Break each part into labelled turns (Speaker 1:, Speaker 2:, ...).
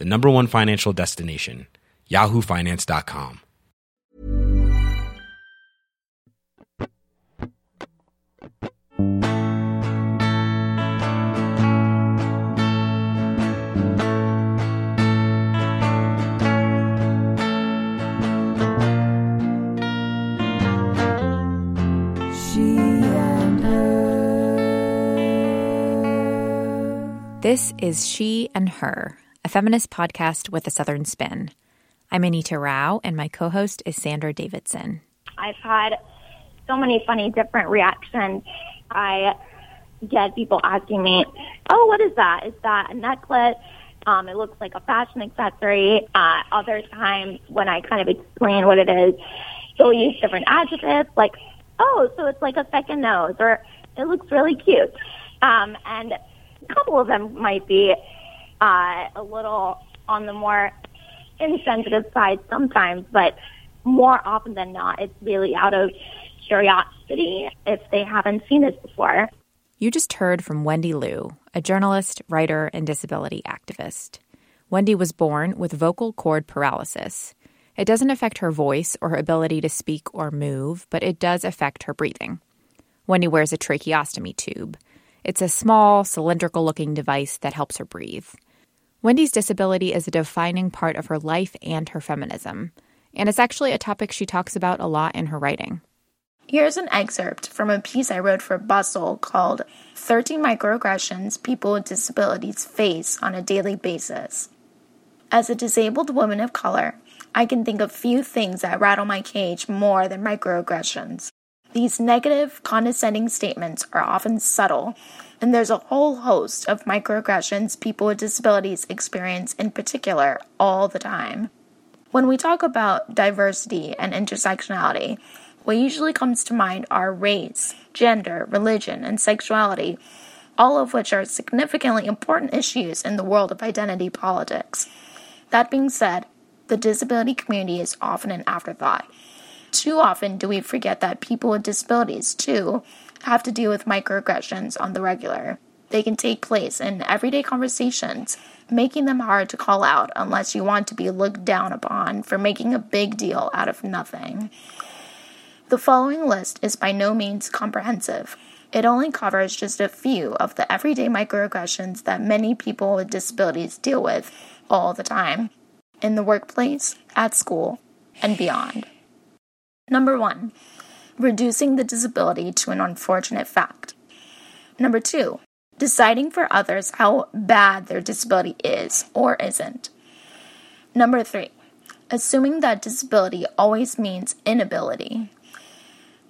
Speaker 1: the number one financial destination, yahoofinance.com.
Speaker 2: This is She and Her, a feminist podcast with a Southern spin. I'm Anita Rao, and my co host is Sandra Davidson.
Speaker 3: I've had so many funny different reactions. I get people asking me, Oh, what is that? Is that a necklace? Um, it looks like a fashion accessory. Uh, other times when I kind of explain what it is, they'll use different adjectives like, Oh, so it's like a second nose, or it looks really cute. Um, and a couple of them might be uh, a little on the more insensitive side sometimes, but more often than not, it's really out of curiosity if they haven't seen this before.
Speaker 2: You just heard from Wendy Lu, a journalist, writer, and disability activist. Wendy was born with vocal cord paralysis. It doesn't affect her voice or her ability to speak or move, but it does affect her breathing. Wendy wears a tracheostomy tube. It's a small, cylindrical looking device that helps her breathe. Wendy's disability is a defining part of her life and her feminism, and it's actually a topic she talks about a lot in her writing.
Speaker 4: Here's an excerpt from a piece I wrote for Bustle called 13 Microaggressions People with Disabilities Face on a Daily Basis. As a disabled woman of color, I can think of few things that rattle my cage more than microaggressions. These negative, condescending statements are often subtle, and there's a whole host of microaggressions people with disabilities experience in particular all the time. When we talk about diversity and intersectionality, what usually comes to mind are race, gender, religion, and sexuality, all of which are significantly important issues in the world of identity politics. That being said, the disability community is often an afterthought too often do we forget that people with disabilities, too, have to deal with microaggressions on the regular. They can take place in everyday conversations, making them hard to call out unless you want to be looked down upon for making a big deal out of nothing. The following list is by no means comprehensive. It only covers just a few of the everyday microaggressions that many people with disabilities deal with all the time in the workplace, at school, and beyond. Number one, reducing the disability to an unfortunate fact. Number two, deciding for others how bad their disability is or isn't. Number three, assuming that disability always means inability.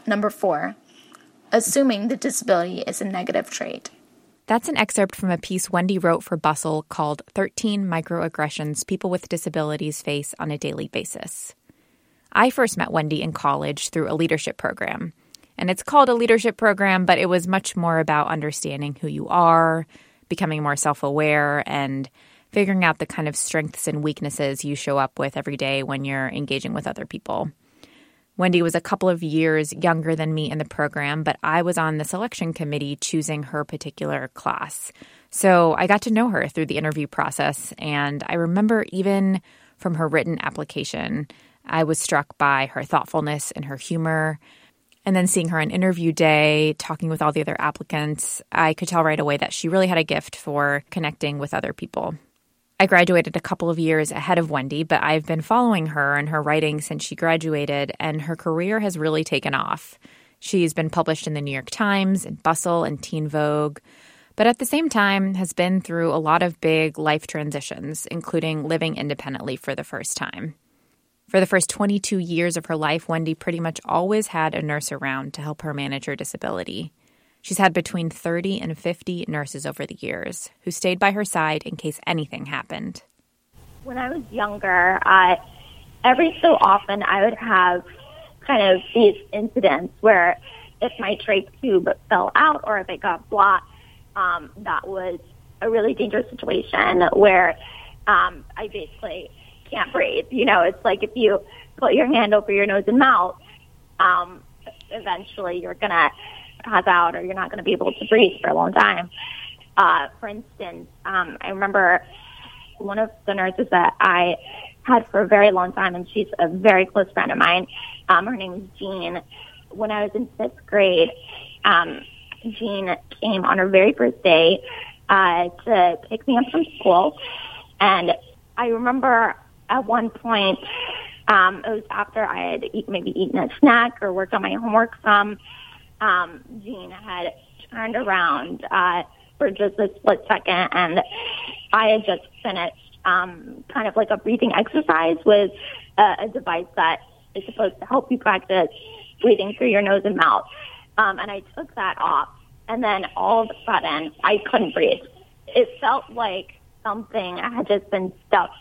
Speaker 4: Number four, assuming the disability is a negative trait.
Speaker 2: That's an excerpt from a piece Wendy wrote for Bustle called 13 Microaggressions People with Disabilities Face on a Daily Basis. I first met Wendy in college through a leadership program. And it's called a leadership program, but it was much more about understanding who you are, becoming more self aware, and figuring out the kind of strengths and weaknesses you show up with every day when you're engaging with other people. Wendy was a couple of years younger than me in the program, but I was on the selection committee choosing her particular class. So I got to know her through the interview process, and I remember even from her written application I was struck by her thoughtfulness and her humor. And then seeing her on interview day, talking with all the other applicants, I could tell right away that she really had a gift for connecting with other people. I graduated a couple of years ahead of Wendy, but I've been following her and her writing since she graduated, and her career has really taken off. She's been published in the New York Times and Bustle and Teen Vogue, but at the same time has been through a lot of big life transitions, including living independently for the first time. For the first 22 years of her life, Wendy pretty much always had a nurse around to help her manage her disability. She's had between 30 and 50 nurses over the years who stayed by her side in case anything happened.
Speaker 4: When I was younger, uh, every so often I would have kind of these incidents where if my trach tube fell out or if it got blocked, um, that was a really dangerous situation where um, I basically can't breathe. You know, it's like if you put your hand over your nose and mouth, um, eventually you're going to pass out or you're not going to be able to breathe for a long time. Uh, for instance, um, I remember one of the nurses that I had for a very long time, and she's a very close friend of mine. Um, her name is Jean. When I was in fifth grade, um, Jean came on her very first day uh, to pick me up from school, and I remember at one point, um, it was after I had eat, maybe eaten a snack or worked on my homework some um, Jean had turned around uh, for just a split second, and I had just finished um, kind of like a breathing exercise with a, a device that is supposed to help you practice breathing through your nose and mouth. Um, and I took that off, and then all of a sudden, I couldn't breathe. It felt like something had just been stuffed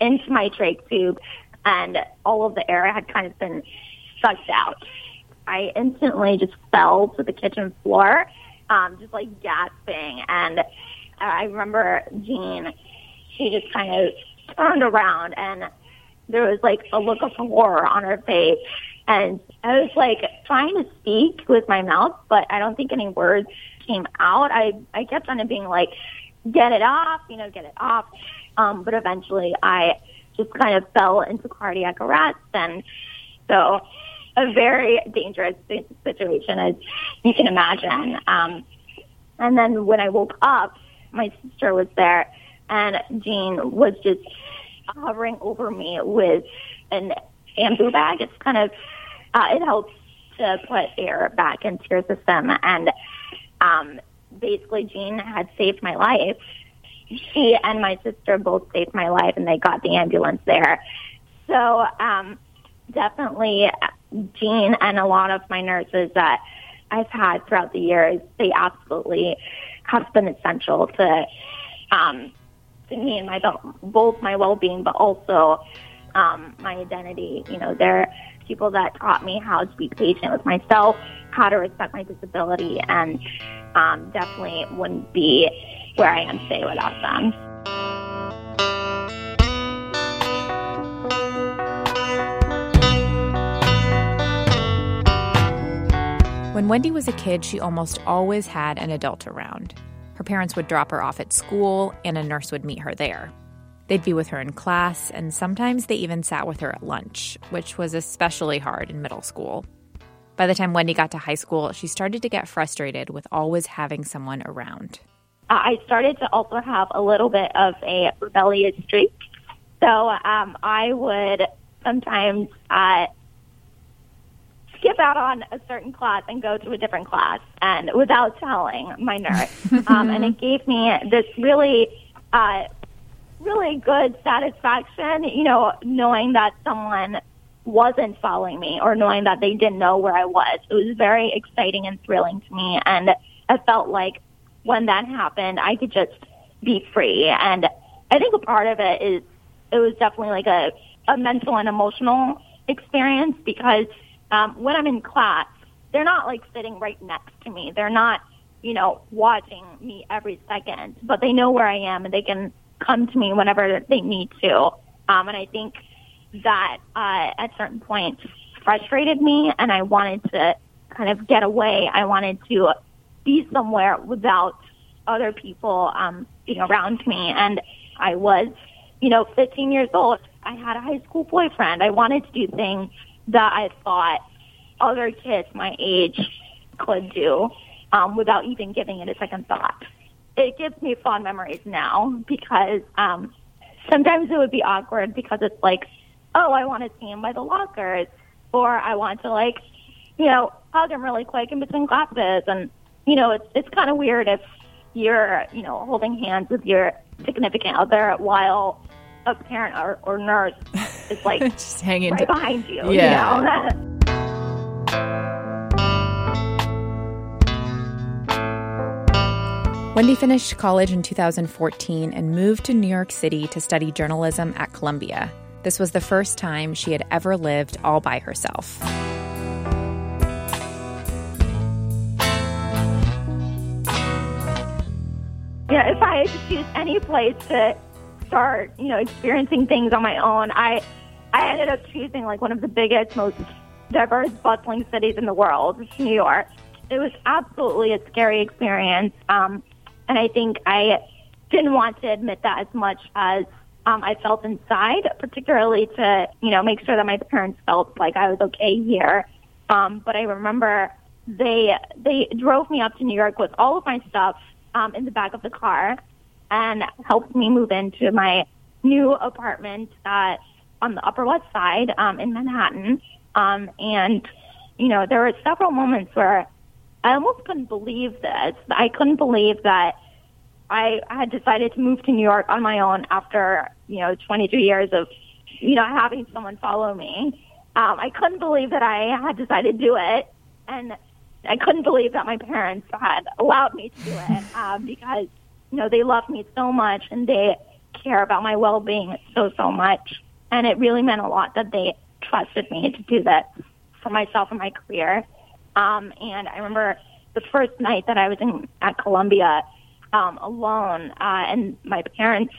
Speaker 4: into my trach tube, and all of the air had kind of been sucked out. I instantly just fell to the kitchen floor, um, just like gasping. And I remember Jean, she just kind of turned around and there was like a look of horror on her face. And I was like trying to speak with my mouth, but I don't think any words came out. I, I kept on being like, get it off, you know, get it off. Um, but eventually I just kind of fell into cardiac arrest. And so a very dangerous situation, as you can imagine. Um, and then when I woke up, my sister was there, and Jean was just hovering over me with an Ambu bag. It's kind of uh, it helps to put air back into your system, and um, basically, Jean had saved my life. She and my sister both saved my life, and they got the ambulance there. So um, definitely Jean and a lot of my nurses that I've had throughout the years, they absolutely have been essential to um, to me and my both my well-being, but also um, my identity. You know, they're people that taught me how to be patient with myself, how to respect my disability, and um, definitely wouldn't be where I am today without them.
Speaker 2: When Wendy was a kid, she almost always had an adult around. Her parents would drop her off at school, and a nurse would meet her there. They'd be with her in class, and sometimes they even sat with her at lunch, which was especially hard in middle school. By the time Wendy got to high school, she started to get frustrated with always having someone around.
Speaker 4: I started to also have a little bit of a rebellious streak. So um, I would sometimes uh, skip out on a certain class and go to a different class and without telling my nurse. um, and it gave me this really, uh, really good satisfaction, you know, knowing that someone wasn't following me or knowing that they didn't know where I was. It was very exciting and thrilling to me. And I felt like when that happened, I could just be free. And I think a part of it is it was definitely like a, a mental and emotional experience because um, when I'm in class, they're not like sitting right next to me. They're not, you know, watching me every second, but they know where I am and they can come to me whenever they need to. Um, and I think that uh, at certain points frustrated me, and I wanted to kind of get away. I wanted to be somewhere without other people um, being around me, and I was, you know, 15 years old. I had a high school boyfriend. I wanted to do things that I thought other kids my age could do um, without even giving it a second thought. It gives me fond memories now because um, sometimes it would be awkward because it's like, oh, I want to see him by the lockers, or I want to like, you know, hug him really quick in between classes, and you know, it's it's kind of weird if you're, you know, holding hands with your significant other while a parent or, or nurse is like
Speaker 2: just hanging
Speaker 4: right behind you.
Speaker 2: Yeah.
Speaker 4: You know?
Speaker 2: Wendy finished college in 2014 and moved to New York City to study journalism at Columbia. This was the first time she had ever lived all by herself.
Speaker 4: Yeah, if I had to choose any place to start, you know, experiencing things on my own, I I ended up choosing like one of the biggest, most diverse, bustling cities in the world, New York. It was absolutely a scary experience, um, and I think I didn't want to admit that as much as um, I felt inside, particularly to you know make sure that my parents felt like I was okay here. Um, but I remember they they drove me up to New York with all of my stuff um, in the back of the car and helped me move into my new apartment uh, on the Upper West Side um, in Manhattan. Um, and, you know, there were several moments where I almost couldn't believe this. I couldn't believe that I had decided to move to New York on my own after, you know, 22 years of, you know, having someone follow me. Um, I couldn't believe that I had decided to do it. And I couldn't believe that my parents had allowed me to do it um, because you know they love me so much and they care about my well-being so so much, and it really meant a lot that they trusted me to do that for myself and my career. Um, and I remember the first night that I was in at Columbia um, alone, uh, and my parents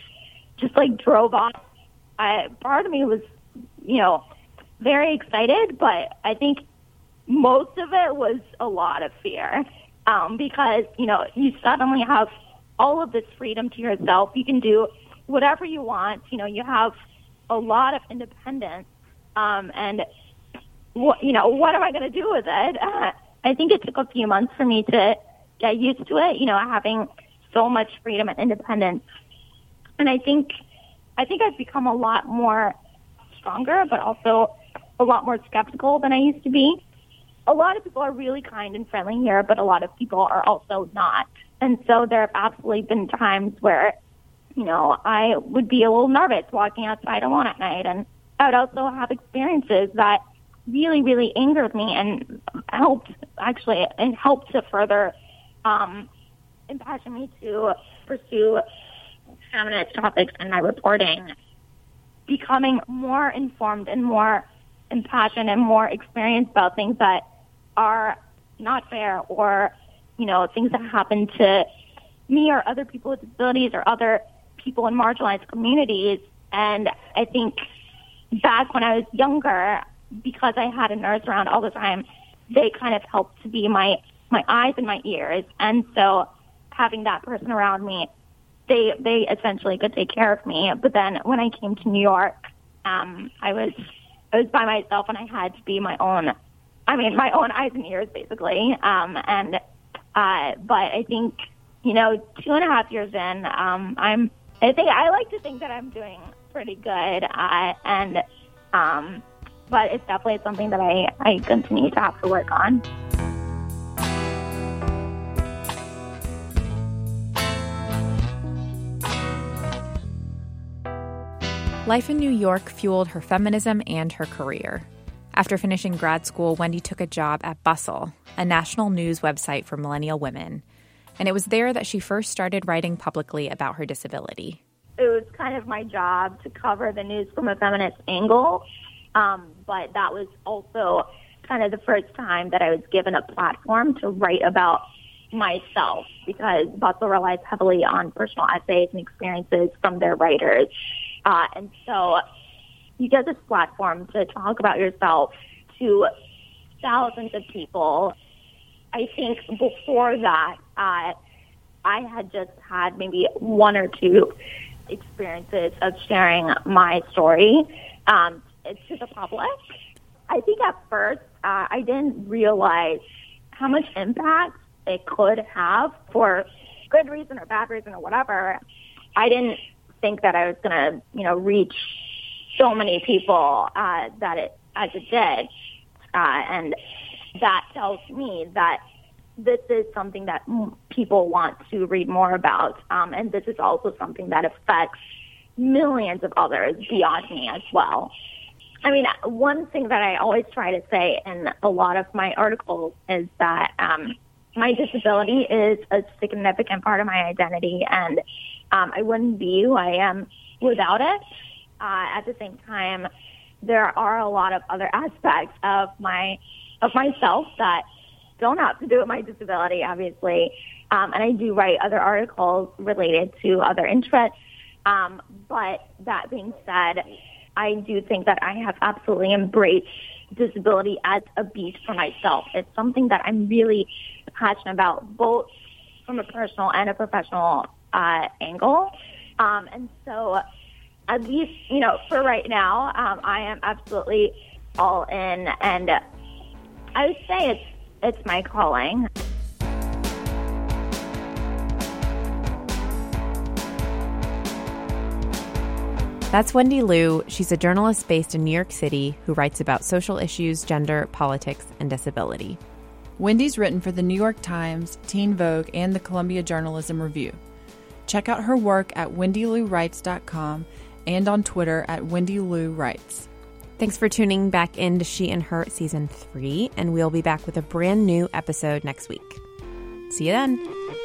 Speaker 4: just like drove off. I, part of me was, you know, very excited, but I think most of it was a lot of fear um, because you know you suddenly have all of this freedom to yourself. You can do whatever you want. You know, you have a lot of independence, um, and what you know, what am I going to do with it? Uh, I think it took a few months for me to get used to it. You know, having so much freedom and independence, and I think I think I've become a lot more stronger, but also a lot more skeptical than I used to be a lot of people are really kind and friendly here, but a lot of people are also not. And so there have absolutely been times where, you know, I would be a little nervous walking outside alone at night. And I would also have experiences that really, really angered me and helped actually and helped to further um, impassion me to pursue feminist topics in my reporting, becoming more informed and more impassioned and more experienced about things that are not fair or, you know, things that happen to me or other people with disabilities or other people in marginalized communities. And I think back when I was younger, because I had a nurse around all the time, they kind of helped to be my, my eyes and my ears. And so having that person around me, they, they essentially could take care of me. But then when I came to New York, um, I was, I was by myself and I had to be my own I mean, my own eyes and ears, basically. Um, and uh, but I think you know, two and a half years in, um, I'm. I think I like to think that I'm doing pretty good, uh, and um, but it's definitely something that I I continue to have to work on.
Speaker 2: Life in New York fueled her feminism and her career. After finishing grad school, Wendy took a job at Bustle, a national news website for millennial women. And it was there that she first started writing publicly about her disability.
Speaker 4: It was kind of my job to cover the news from a feminist angle, um, but that was also kind of the first time that I was given a platform to write about myself because Bustle relies heavily on personal essays and experiences from their writers. Uh, and so you get this platform to talk about yourself to thousands of people. I think before that, uh, I had just had maybe one or two experiences of sharing my story um, to the public. I think at first uh, I didn't realize how much impact it could have for good reason or bad reason or whatever. I didn't think that I was going to, you know, reach so many people uh, that it as it did, uh, and that tells me that this is something that people want to read more about, um, and this is also something that affects millions of others beyond me as well. I mean, one thing that I always try to say in a lot of my articles is that um, my disability is a significant part of my identity, and um, I wouldn't be who I am without it. Uh, at the same time, there are a lot of other aspects of my of myself that don't have to do with my disability, obviously. Um, and I do write other articles related to other interests. Um, but that being said, I do think that I have absolutely embraced disability as a beast for myself. It's something that I'm really passionate about, both from a personal and a professional uh, angle. Um, and so, at least, you know, for right now, um, I am absolutely all in. And I would say it's it's my calling.
Speaker 2: That's Wendy Lu. She's a journalist based in New York City who writes about social issues, gender, politics, and disability.
Speaker 5: Wendy's written for the New York Times, Teen Vogue, and the Columbia Journalism Review. Check out her work at wendyluwrites.com and on Twitter at Wendy Lu Writes.
Speaker 2: Thanks for tuning back in to She and Her Season 3, and we'll be back with a brand new episode next week. See you then.